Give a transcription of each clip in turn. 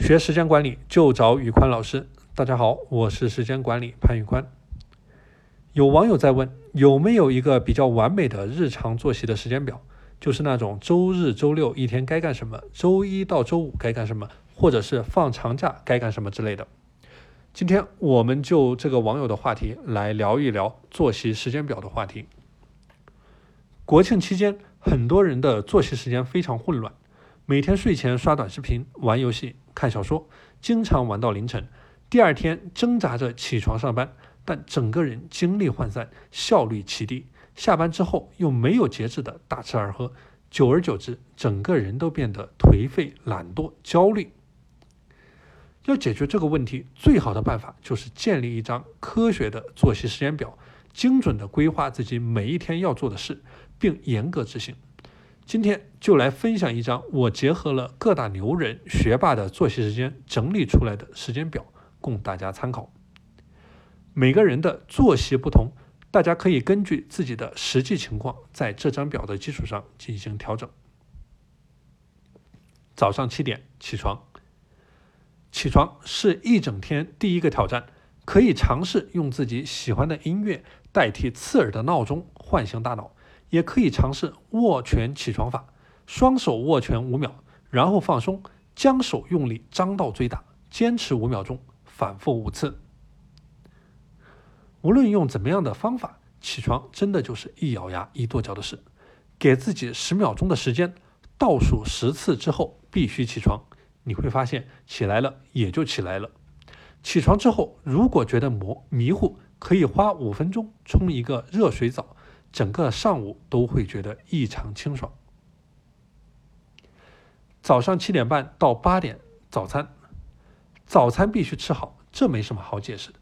学时间管理就找宇宽老师。大家好，我是时间管理潘宇宽。有网友在问，有没有一个比较完美的日常作息的时间表？就是那种周日、周六一天该干什么，周一到周五该干什么，或者是放长假该干什么之类的。今天我们就这个网友的话题来聊一聊作息时间表的话题。国庆期间，很多人的作息时间非常混乱，每天睡前刷短视频、玩游戏、看小说，经常玩到凌晨。第二天挣扎着起床上班，但整个人精力涣散，效率奇低。下班之后又没有节制的大吃二喝，久而久之，整个人都变得颓废、懒惰、焦虑。要解决这个问题，最好的办法就是建立一张科学的作息时间表，精准的规划自己每一天要做的事，并严格执行。今天就来分享一张我结合了各大牛人、学霸的作息时间整理出来的时间表，供大家参考。每个人的作息不同。大家可以根据自己的实际情况，在这张表的基础上进行调整。早上七点起床，起床是一整天第一个挑战，可以尝试用自己喜欢的音乐代替刺耳的闹钟，唤醒大脑；也可以尝试握拳起床法，双手握拳五秒，然后放松，将手用力张到最大，坚持五秒钟，反复五次。无论用怎么样的方法，起床真的就是一咬牙一跺脚的事。给自己十秒钟的时间，倒数十次之后必须起床。你会发现，起来了也就起来了。起床之后，如果觉得模迷糊，可以花五分钟冲一个热水澡，整个上午都会觉得异常清爽。早上七点半到八点，早餐，早餐必须吃好，这没什么好解释的。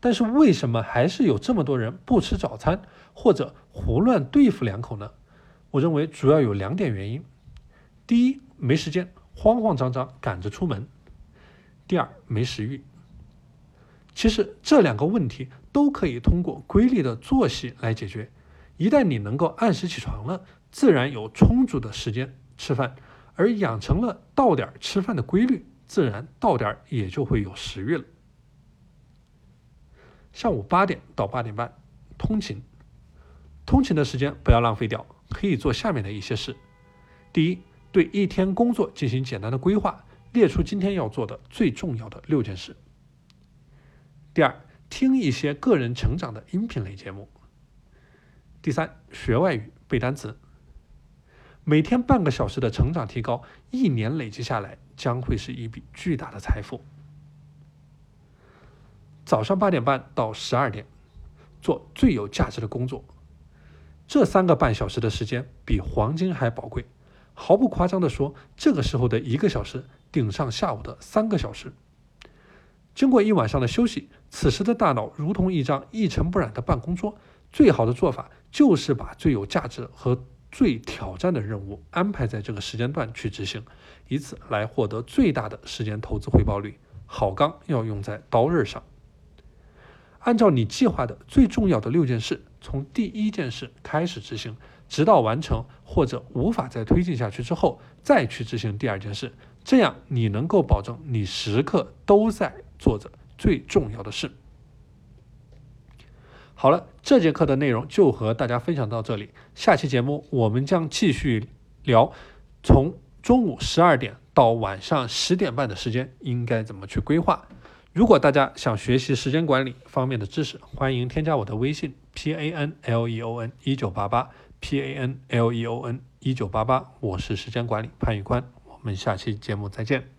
但是为什么还是有这么多人不吃早餐或者胡乱对付两口呢？我认为主要有两点原因：第一，没时间，慌慌张张赶着出门；第二，没食欲。其实这两个问题都可以通过规律的作息来解决。一旦你能够按时起床了，自然有充足的时间吃饭，而养成了到点吃饭的规律，自然到点也就会有食欲了。上午八点到八点半，通勤。通勤的时间不要浪费掉，可以做下面的一些事：第一，对一天工作进行简单的规划，列出今天要做的最重要的六件事；第二，听一些个人成长的音频类节目；第三，学外语背单词。每天半个小时的成长提高，一年累积下来将会是一笔巨大的财富。早上八点半到十二点，做最有价值的工作。这三个半小时的时间比黄金还宝贵。毫不夸张地说，这个时候的一个小时顶上下午的三个小时。经过一晚上的休息，此时的大脑如同一张一尘不染的办公桌。最好的做法就是把最有价值和最挑战的任务安排在这个时间段去执行，以此来获得最大的时间投资回报率。好钢要用在刀刃上。按照你计划的最重要的六件事，从第一件事开始执行，直到完成或者无法再推进下去之后，再去执行第二件事。这样你能够保证你时刻都在做着最重要的事。好了，这节课的内容就和大家分享到这里。下期节目我们将继续聊，从中午十二点到晚上十点半的时间应该怎么去规划。如果大家想学习时间管理方面的知识，欢迎添加我的微信 p a n l e o n 一九八八 p a n l e o n 一九八八，我是时间管理潘宇宽，我们下期节目再见。